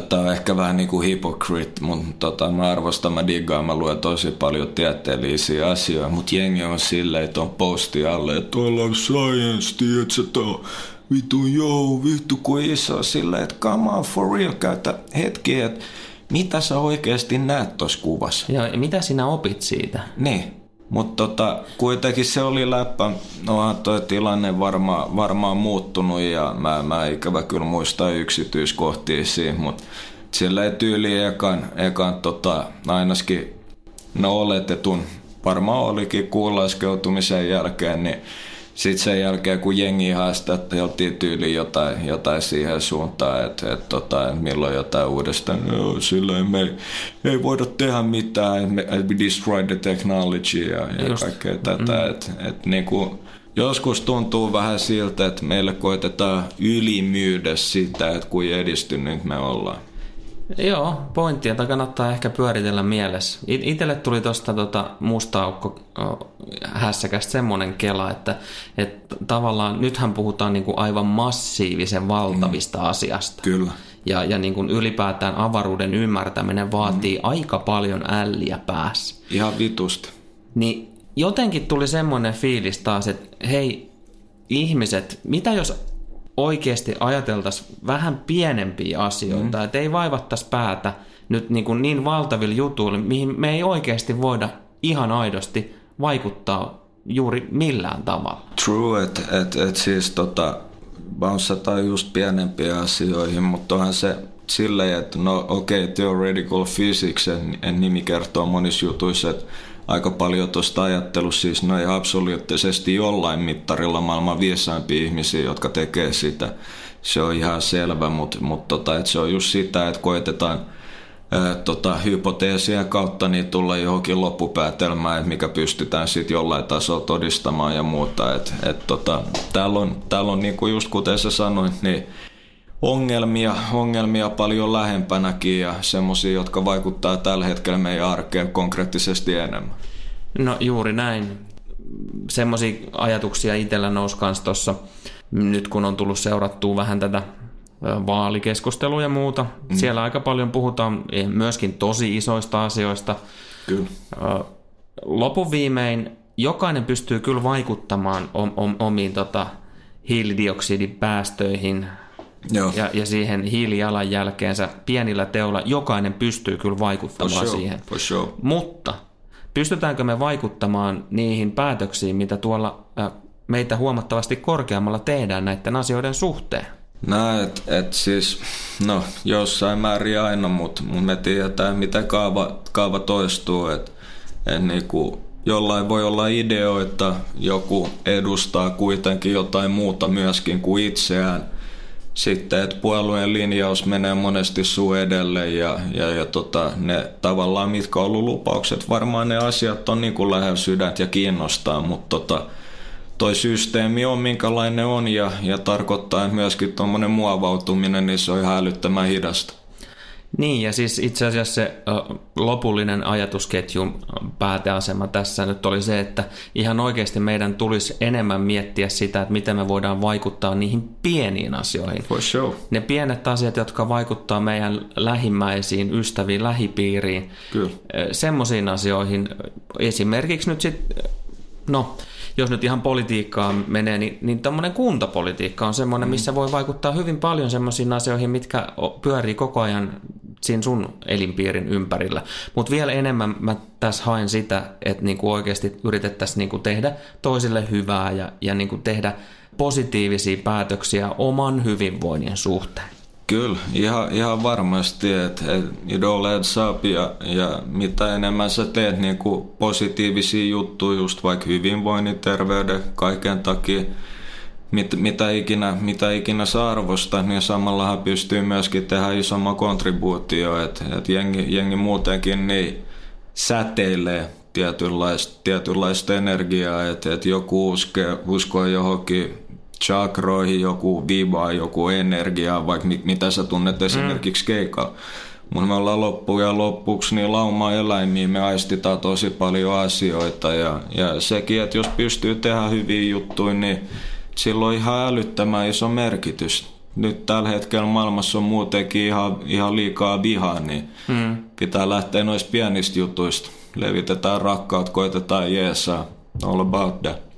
Tämä on ehkä vähän niin kuin hypocrite, mutta tota, mä arvostan, mä diggaan, mä luen tosi paljon tieteellisiä asioita, mutta jengi on silleen, että on posti alle, että tuolla on science, tiedätkö, tuo vittu joo, vittu kuin iso, silleen, että come on for real, käytä hetki, että mitä sä oikeasti näet tuossa kuvassa. Joo, ja mitä sinä opit siitä? Niin. Mutta tota, kuitenkin se oli läppä. No tuo tilanne varmaan varmaa muuttunut ja mä, mä ikävä kyllä muista yksityiskohtia siinä, mutta sillä ei tyyli ekan, ekan tota, ainakin no oletetun, varmaan olikin kuullaskeutumisen jälkeen, niin sitten sen jälkeen, kun jengi haastateltiin tyyli jotain, jotain siihen suuntaan, että et, tota, milloin jotain uudestaan, no, silloin me ei voida tehdä mitään, me, we destroy the technology ja, ja kaikkea tätä. Mm. Et, et, niin kuin, joskus tuntuu vähän siltä, että meille koitetaan ylimyydä sitä, että kuin edistynyt me ollaan. Joo, pointtia tai kannattaa ehkä pyöritellä mielessä. Itelle tuli tuosta tota musta aukko hässäkästä semmoinen kela, että, että tavallaan nythän puhutaan niin kuin aivan massiivisen valtavista mm. asiasta. Kyllä. Ja, ja niin kuin ylipäätään avaruuden ymmärtäminen vaatii mm. aika paljon älliä päässä. Ihan vitusta. Niin jotenkin tuli semmoinen fiilis taas, että hei ihmiset, mitä jos oikeasti ajateltaisiin vähän pienempiä asioita, mm. että ei vaivattaisi päätä nyt niin, kuin niin valtavilla jutuilla, mihin me ei oikeasti voida ihan aidosti vaikuttaa juuri millään tavalla. True, että et, et siis tota, bounceataan just pienempiä asioihin, mutta onhan se silleen, että no okei, okay, theoretical physics, en nimi kertoo monissa jutuissa, että aika paljon tuosta ajattelussa siis noin absoluuttisesti jollain mittarilla maailman viisaimpia ihmisiä, jotka tekee sitä. Se on ihan selvä, mutta, mutta tota, se on just sitä, että koetetaan ää, tota, hypoteesien kautta niin tulla johonkin loppupäätelmään, että mikä pystytään sitten jollain tasolla todistamaan ja muuta. Et, et, tota, täällä on, täällä on niin kuin just kuten sä sanoit, niin ongelmia, ongelmia paljon lähempänäkin ja semmoisia, jotka vaikuttaa tällä hetkellä meidän arkeen konkreettisesti enemmän. No juuri näin. Semmoisia ajatuksia itsellä nousi kanssa tuossa, nyt kun on tullut seurattua vähän tätä vaalikeskustelua ja muuta. Mm. Siellä aika paljon puhutaan e, myöskin tosi isoista asioista. Kyllä. Lopun viimein jokainen pystyy kyllä vaikuttamaan omiin tota, hiilidioksidipäästöihin, Joo. Ja, ja siihen hiilijalanjälkeensä pienillä teolla jokainen pystyy kyllä vaikuttamaan for sure, siihen. For sure. Mutta pystytäänkö me vaikuttamaan niihin päätöksiin, mitä tuolla äh, meitä huomattavasti korkeammalla tehdään näiden asioiden suhteen? Näet, että siis, no jossain määrin aina, mutta mut me tiedetään, mitä kaava, kaava toistuu, että et niinku, jollain voi olla ideoita, joku edustaa kuitenkin jotain muuta myöskin kuin itseään, sitten, että puolueen linjaus menee monesti suu edelle ja, ja, ja tota, ne tavallaan mitkä on ollut lupaukset, varmaan ne asiat on niin kuin lähellä sydäntä ja kiinnostaa, mutta tota, toi systeemi on minkälainen on ja, ja tarkoittaa että myöskin tuommoinen muovautuminen, niin se on ihan älyttömän hidasta. Niin, ja siis itse asiassa se lopullinen ajatusketjun pääteasema tässä nyt oli se, että ihan oikeasti meidän tulisi enemmän miettiä sitä, että miten me voidaan vaikuttaa niihin pieniin asioihin. For sure. Ne pienet asiat, jotka vaikuttaa meidän lähimmäisiin, ystäviin, lähipiiriin, Kyllä. semmoisiin asioihin, esimerkiksi nyt sitten, no jos nyt ihan politiikkaan menee, niin, niin tämmöinen kuntapolitiikka on semmoinen, missä voi vaikuttaa hyvin paljon semmoisiin asioihin, mitkä pyörii koko ajan siinä sun elinpiirin ympärillä. Mutta vielä enemmän mä tässä haen sitä, että niinku oikeasti yritettäisiin niinku tehdä toisille hyvää ja, ja niinku tehdä positiivisia päätöksiä oman hyvinvoinnin suhteen. Kyllä, ihan, ihan varmasti, että et, adds up ja, ja mitä enemmän sä teet niin kuin positiivisia juttuja just vaikka hyvinvoinnin, terveyden, kaiken takia, mit, mitä, ikinä, mitä ikinä sä arvostat, niin samallahan pystyy myöskin tehdä isomman kontribuutio, että et jengi, jengi muutenkin niin säteilee tietynlaista, tietynlaista energiaa, että et joku uskoo, uskoo johonkin chakroihin, joku viba, joku energia, vaikka mit, mitä sä tunnet esimerkiksi mm. keikalla. Mutta me ollaan loppuun ja loppuksi niin lauma eläimiä me aistitaan tosi paljon asioita ja, ja sekin, että jos pystyy tehdä hyviä juttuja, niin sillä on ihan älyttömän iso merkitys. Nyt tällä hetkellä maailmassa on muutenkin ihan, ihan liikaa vihaa, niin mm. pitää lähteä noista pienistä jutuista. Levitetään rakkaut, koitetaan jeesaa. All about that.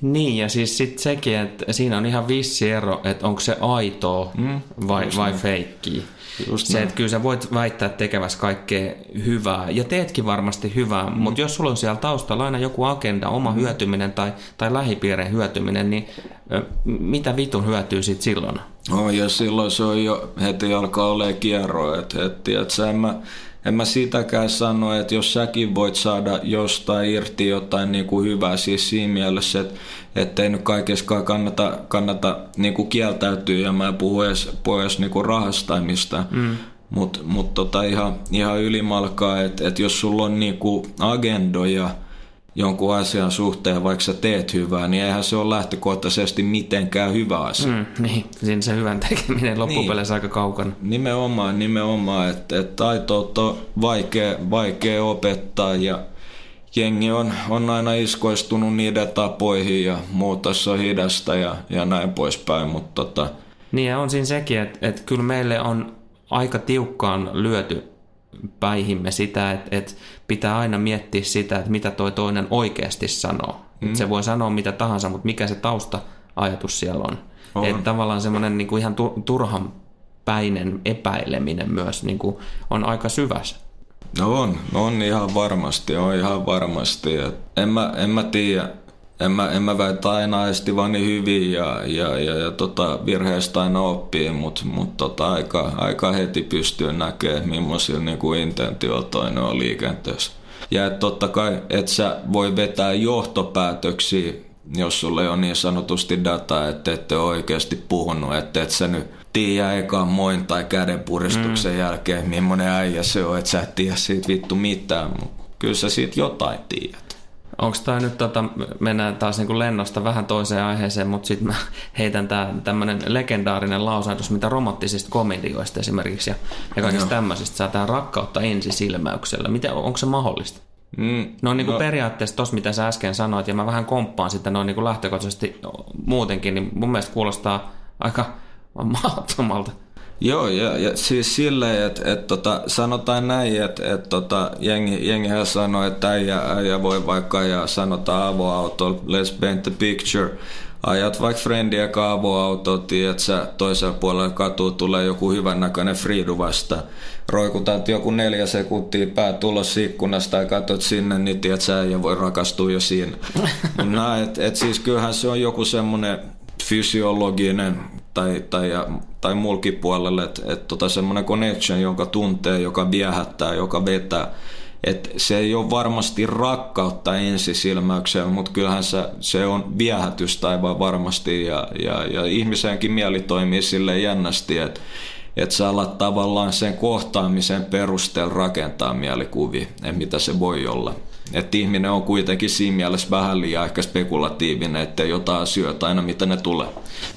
Niin, ja siis sitten sekin, että siinä on ihan vissi ero, että onko se aitoa mm, vai, vai feikkiä. Just se, että kyllä sä voit väittää tekevässä kaikkea hyvää, ja teetkin varmasti hyvää, mm. mutta jos sulla on siellä taustalla aina joku agenda, oma mm. hyötyminen tai, tai lähipiirien hyötyminen, niin mitä vitun hyötyy siitä silloin? Oh, ja silloin se on jo heti alkaa olla kierro, että et, et, en mä, en mä sitäkään sano, että jos säkin voit saada jostain irti jotain niin kuin hyvää, siis siinä mielessä, että ettei nyt kaikeskaan kannata, kannata niin kuin kieltäytyä ja mä en puhu edes, puhu edes niin kuin rahastaimista, mm. mutta mut tota ihan, ihan ylimalkaa, että et jos sulla on niin kuin agendoja – jonkun asian suhteen, vaikka sä teet hyvää, niin eihän se ole lähtökohtaisesti mitenkään hyvä asia. Mm, niin, siinä se hyvän tekeminen loppupeleissä niin. aika kaukana. Nimenomaan, nimenomaan, että, että taitoa on vaikea, vaikea opettaa ja jengi on, on aina iskoistunut niiden tapoihin ja muutos on hidasta ja, ja näin poispäin, mutta tota... Niin ja on siinä sekin, että, että kyllä meille on aika tiukkaan lyöty päihimme sitä, että, että pitää aina miettiä sitä, että mitä toi toinen oikeasti sanoo. Mm. Se voi sanoa mitä tahansa, mutta mikä se tausta-ajatus siellä on. on. Että tavallaan semmoinen niin kuin ihan turhan päinen epäileminen myös niin kuin on aika syvässä. No on, on ihan varmasti, on ihan varmasti. En mä, en mä tiedä, en mä, en mä väitä aina aistivani hyvin ja, ja, ja, ja tota, virheestä aina oppii, mutta mut tota, aika, aika heti pystyy näkemään, millaisilla niinku intentioilla toinen on liikenteessä. Ja et totta kai, että sä voi vetää johtopäätöksiä, jos sulle on niin sanotusti dataa, että ette ole oikeasti puhunut, että et sä nyt tiedä ekan moin tai kädenpuristuksen mm. jälkeen, millainen äijä se on, että sä et tiedä siitä vittu mitään, mutta kyllä sä siitä jotain tiedät. Onko tämä nyt, tota, mennään taas niin kuin lennosta vähän toiseen aiheeseen, mutta sitten mä heitän tämä tämmöinen legendaarinen lausahdus, mitä romanttisista komedioista esimerkiksi ja, ja kaikista tämmöisistä saa tämä rakkautta ensisilmäyksellä. Miten, onko se mahdollista? Mm, no niin kuin no. periaatteessa tuossa, mitä sä äsken sanoit, ja mä vähän komppaan sitä noin niin kuin lähtökohtaisesti muutenkin, niin mun mielestä kuulostaa aika mahdottomalta. Joo, ja, ja siis silleen, että et, tota, sanotaan näin, että et, tota, jengi, jengihän sanoo, että äijä, äijä voi vaikka ja sanotaan avoauto, let's paint the picture. Ajat vaikka friendiä tiedät sä, toisella puolella katua tulee joku hyvän näköinen Friidu vasta. Roikutat joku neljä sekuntia pää tulos ikkunasta ja katsot sinne, niin tiedät sä, ja voi rakastua jo siinä. (laughs) no, et, et siis kyllähän se on joku semmoinen fysiologinen tai, tai, tai mulkin puolelle, että et tota semmoinen connection, jonka tuntee, joka viehättää, joka vetää. Et se ei ole varmasti rakkautta ensisilmäykseen, mutta kyllähän se, se on viehätystä aivan varmasti ja, ja, ja ihmisenkin mieli toimii sille jännästi, että et sä alat tavallaan sen kohtaamisen perusteella rakentaa mielikuvia, mitä se voi olla. Että ihminen on kuitenkin siinä mielessä vähän liian ehkä spekulatiivinen, että jotain asioita aina mitä ne tulee.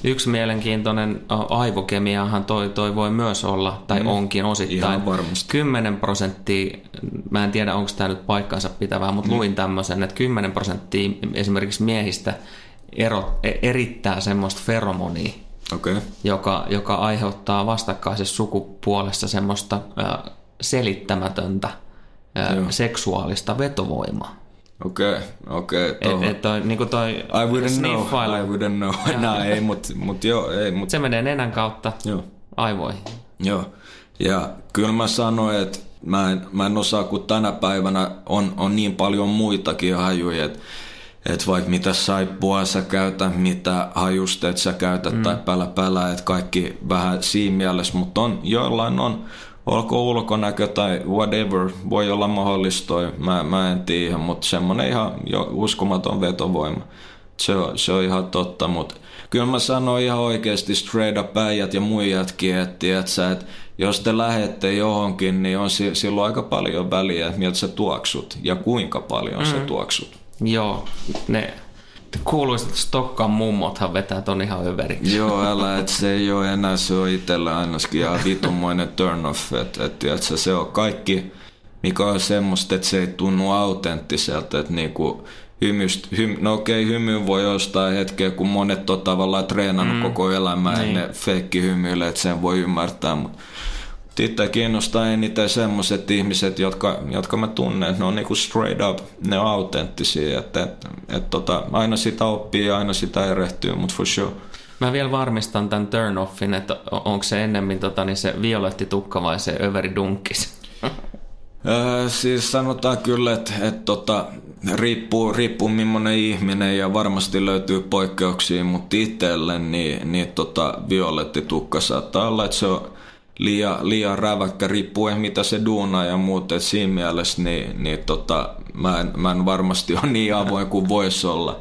Yksi mielenkiintoinen aivokemiahan toi, toi voi myös olla, tai mm. onkin osittain. Ihan varmasti. 10 prosenttia, mä en tiedä onko tämä nyt paikkansa pitävää, mutta mm. luin tämmöisen, että 10 prosenttia esimerkiksi miehistä ero, e, erittää semmoista feromonia, okay. joka, joka aiheuttaa vastakkaisessa sukupuolessa semmoista äh, selittämätöntä äh, seksuaalista vetovoimaa. Okei, okay, okei. Okay, et, et toi, niinku toi I wouldn't know, I wouldn't know. (laughs) no, ei, mutta mut joo, ei. Mut... Se menee nenän kautta joo. aivoihin. Joo, ja kyllä mä sanoin, että mä en, mä en osaa, kun tänä päivänä on, on niin paljon muitakin hajuja, että että vaikka mitä saippua sä käytät, mitä hajusteet sä käytät mm. tai pälä pälä, että kaikki vähän siinä mielessä, mutta on, joillain on, olko ulkonäkö tai whatever, voi olla mahdollista, mä, mä en tiedä, mutta semmoinen ihan jo uskomaton vetovoima. Se on, se on ihan totta, mutta kyllä mä sanon ihan oikeasti straight up äijät ja muijatkin, että, että, että jos te lähette johonkin, niin on silloin aika paljon väliä, että miltä sä tuoksut ja kuinka paljon mm. sä tuoksut. Joo, ne kuuluiset Stokkan mummothan vetää ton ihan överiksi. Joo, älä, että se ei ole enää, se on itsellä ainakin ihan vitunmoinen turn off, että et, et, se on kaikki, mikä on semmoista, että se ei tunnu autenttiselta, että niinku, hymyst, hym, no okei, hymy voi ostaa hetkeä, kun monet on tavallaan treenannut mm. koko elämää niin. ne feikki hymyille, että sen voi ymmärtää, mutta itse kiinnostaa eniten semmoiset ihmiset, jotka, jotka mä tunnen, ne on niinku straight up, ne on autenttisia, että et, et, tota, aina sitä oppii ja aina sitä erehtyy, mutta for sure. Mä vielä varmistan tämän turn offin, että onko se ennemmin tota, niin se violetti tukka vai se överi dunkkis? Öö, siis sanotaan kyllä, että et, tota, riippuu, riippuu millainen ihminen ja varmasti löytyy poikkeuksia, mutta itselle niin, niin tota, violetti tukka saattaa olla, että se on liian, liian räväkkä riippuen mitä se duunaa ja muuta. Et siinä mielessä niin, niin tota, mä, en, mä en varmasti ole niin avoin kuin voisi olla.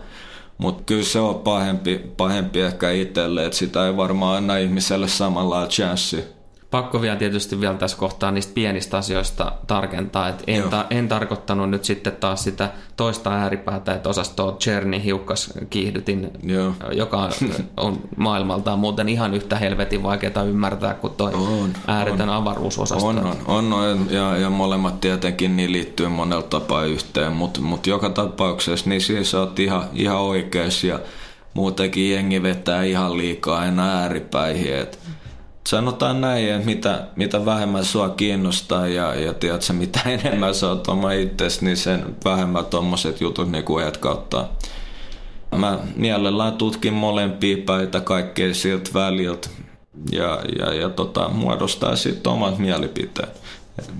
Mutta kyllä se on pahempi, pahempi ehkä itselle, että sitä ei varmaan anna ihmiselle samalla chanssi pakko vielä tietysti vielä tässä kohtaa niistä pienistä asioista tarkentaa, että en, ta, en tarkoittanut nyt sitten taas sitä toista ääripäätä, että osas tuo Cherny hiukkas kiihdytin, Joo. joka (laughs) on maailmaltaan muuten ihan yhtä helvetin vaikeaa ymmärtää kuin tuo ääretön avaruusosasto. On, on, on, on ja, ja, molemmat tietenkin niin liittyy monella tapaa yhteen, mutta mut joka tapauksessa niin siis olet ihan, ihan oikeassa ja muutenkin jengi vetää ihan liikaa aina ääripäihin, että sanotaan näin, että mitä, mitä vähemmän sua kiinnostaa ja, ja tiedätkö, mitä (laughs) enemmän sä oot oma itsesi, niin sen vähemmän tommoset jutut niin kuin kautta. Mä mielellään tutkin molempia päitä kaikkea siltä väliltä ja, ja, ja tota, muodostaa sitten omat mielipiteet.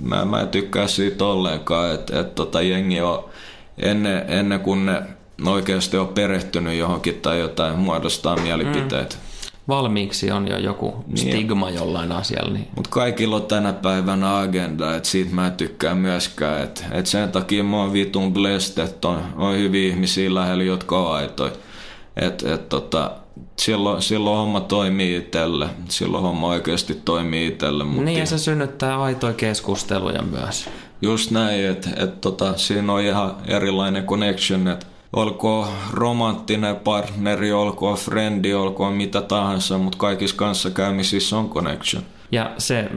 Mä, mä en tykkää siitä ollenkaan, että et, tota, jengi on ennen, ennen kuin ne oikeasti on perehtynyt johonkin tai jotain, muodostaa mielipiteet. Mm valmiiksi on jo joku niin. stigma jollain asialla. Niin. Mutta kaikilla on tänä päivänä agenda, että siitä mä en tykkää myöskään. Että et sen takia mä oon vitun blessed, että on, on hyviä ihmisiä lähellä, jotka on aitoja. Että et, tota, silloin, silloin homma toimii itselle. Silloin homma oikeasti toimii itselle. Mutta niin ja se synnyttää aitoja keskusteluja myös. Just näin, että et, tota, siinä on ihan erilainen connection, että olkoon romanttinen partneri, olkoon frendi, olkoon mitä tahansa, mutta kaikissa kanssakäymisissä on connection. Ja se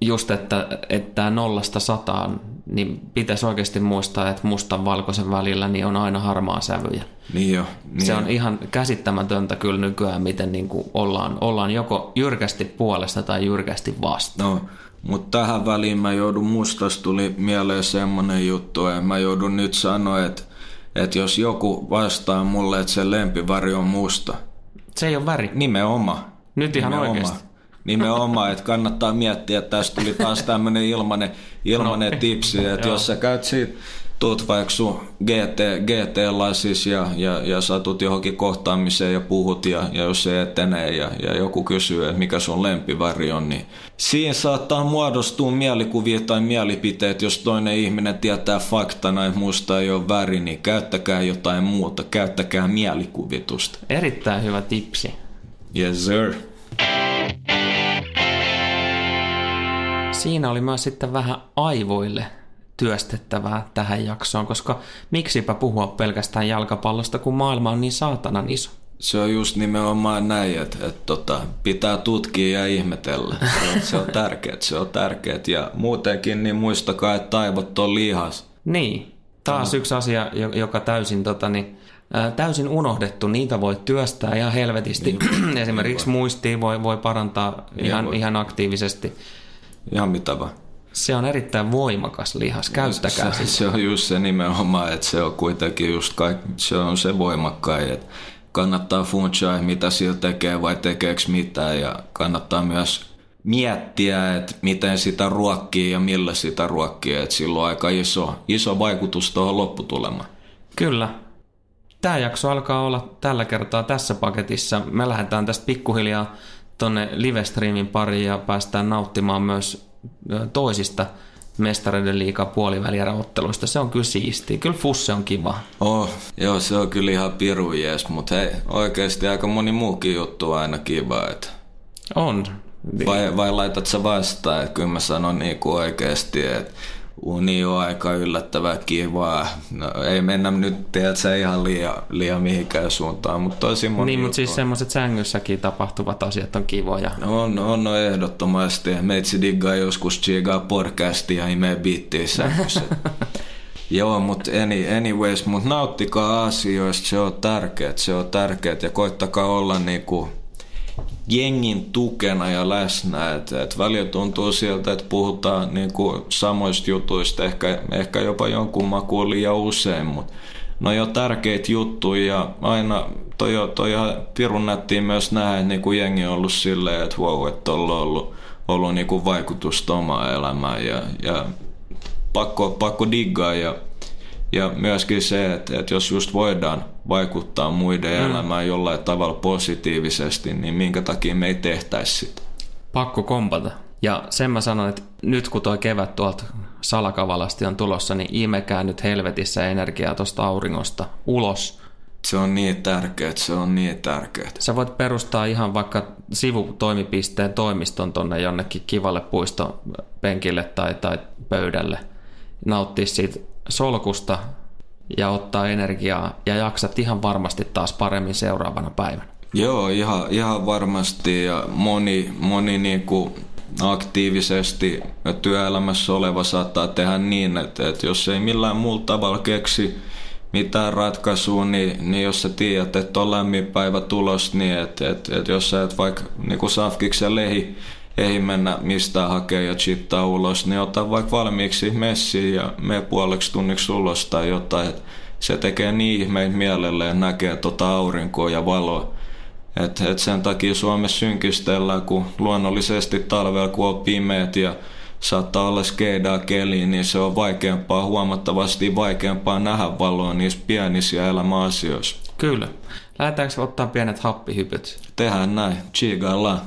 just, että, että nollasta sataan, niin pitäisi oikeasti muistaa, että mustan valkoisen välillä niin on aina harmaa sävyjä. Niin jo, niin se jo. on ihan käsittämätöntä kyllä nykyään, miten niin kuin ollaan, ollaan joko jyrkästi puolesta tai jyrkästi vastaan. No, mutta tähän väliin mä joudun, mustas tuli mieleen semmonen juttu, että mä joudun nyt sanoa, että että jos joku vastaa mulle, että se lempiväri on musta. Se ei ole väri. Nimenomaan. Nyt ihan Nimenomaan. oikeasti. Nimenomaan, että kannattaa miettiä, että tästä tuli taas tämmöinen ilmanen, ilmanen no, tipsi, että jos sä käyt siitä tuut vaikka sun GT, GT-lasis ja, ja, ja satut johonkin kohtaamiseen ja puhut ja, ja jos se etenee ja, ja joku kysyy, että mikä sun lempiväri on, niin siinä saattaa muodostua mielikuvia tai mielipiteet, jos toinen ihminen tietää faktana, että musta ei ole väri, niin käyttäkää jotain muuta, käyttäkää mielikuvitusta. Erittäin hyvä tipsi. Yes sir. Siinä oli myös sitten vähän aivoille työstettävää tähän jaksoon, koska miksipä puhua pelkästään jalkapallosta, kun maailma on niin saatanan iso. Se on just nimenomaan näin, että, että tota, pitää tutkia ja ihmetellä. Se on, (laughs) se on tärkeää, se on tärkeää. Ja muutenkin niin muistakaa, että taivot on lihas. Niin, taas yksi asia, joka täysin, tota, niin, täysin unohdettu. Niitä voi työstää ihan helvetisti. Niin, (clears throat) Esimerkiksi voi. muistia voi, voi parantaa niin ihan, voi. ihan aktiivisesti. Ihan mitä vaan. Se on erittäin voimakas lihas, käyttäkää se, se on just se nimenomaan, että se on kuitenkin just kaikki, se on se voimakkain, että kannattaa funtsia, mitä sillä tekee vai tekeekö mitään ja kannattaa myös miettiä, että miten sitä ruokkii ja millä sitä ruokkii, että sillä on aika iso, iso vaikutus tuohon lopputulemaan. Kyllä. Tämä jakso alkaa olla tällä kertaa tässä paketissa. Me lähdetään tästä pikkuhiljaa tonne livestreamin pariin ja päästään nauttimaan myös toisista mestareiden liikaa puolivälierä-otteluista. Se on kyllä siisti. Kyllä fusse on kiva. Oh, joo, se on kyllä ihan piru jees, mutta hei, oikeasti aika moni muukin juttu on aina kiva. Että... On. Vai, vai laitat sä vastaan, että kyllä mä sanon niin kuin oikeasti, että uni on aika yllättävää kivaa. No, ei mennä nyt, tiedätkö, ihan liian, liian mihinkään suuntaan, mutta tosi moni Niin, mutta siis semmoiset sängyssäkin tapahtuvat asiat on kivoja. On, on, no ehdottomasti. Meitsi diggaa joskus chigaa podcastia ja imee biittiä sängyssä. (laughs) Joo, mutta any, anyways, mutta nauttikaa asioista, se on tärkeää, se on tärkeää ja koittakaa olla niinku jengin tukena ja läsnä. Et, et välillä tuntuu sieltä, että puhutaan niinku samoista jutuista, ehkä, ehkä jopa jonkun makuun liian usein, mutta no jo tärkeitä juttuja ja aina toi, toi ihan pirun nättiin myös nähdä, että niinku jengi on ollut silleen, että wow, että on ollut, ollut niinku vaikutusta omaan elämään ja, ja pakko, pakko diggaa ja ja myöskin se, että, että jos just voidaan vaikuttaa muiden mm. elämään jollain tavalla positiivisesti, niin minkä takia me ei tehtäisi sitä. Pakko kompata. Ja sen mä sanon, että nyt kun tuo kevät tuolta salakavalasti on tulossa, niin imekää nyt helvetissä energiaa tuosta auringosta ulos. Se on niin tärkeää, se on niin tärkeää. Sä voit perustaa ihan vaikka sivutoimipisteen toimiston tonne jonnekin kivalle puistopenkille tai, tai pöydälle. Nauttia siitä solkusta ja ottaa energiaa ja jaksat ihan varmasti taas paremmin seuraavana päivänä. Joo, ihan, ihan varmasti ja moni, moni niinku aktiivisesti työelämässä oleva saattaa tehdä niin, että, että jos ei millään muulla tavalla keksi mitään ratkaisua, niin, niin jos sä tiedät, että on lämmin päivä tulos, niin että, että, että jos sä et vaikka niin kuin ja lehi ei mennä mistään hakea ja chittaa ulos, niin ota vaikka valmiiksi messiin ja me puoleksi tunniksi ulos tai jotain. Et se tekee niin ihmeitä mielelle, että näkee tota aurinkoa ja valoa. Et, et sen takia Suomessa synkistellään, kun luonnollisesti talvella kun on pimeät ja saattaa olla skeidaa keliin, niin se on vaikeampaa, huomattavasti vaikeampaa nähdä valoa niissä pienissä elämäasioissa. Kyllä. Lähdetäänkö ottaa pienet happihypyt? Tehdään näin. Chigaillaan.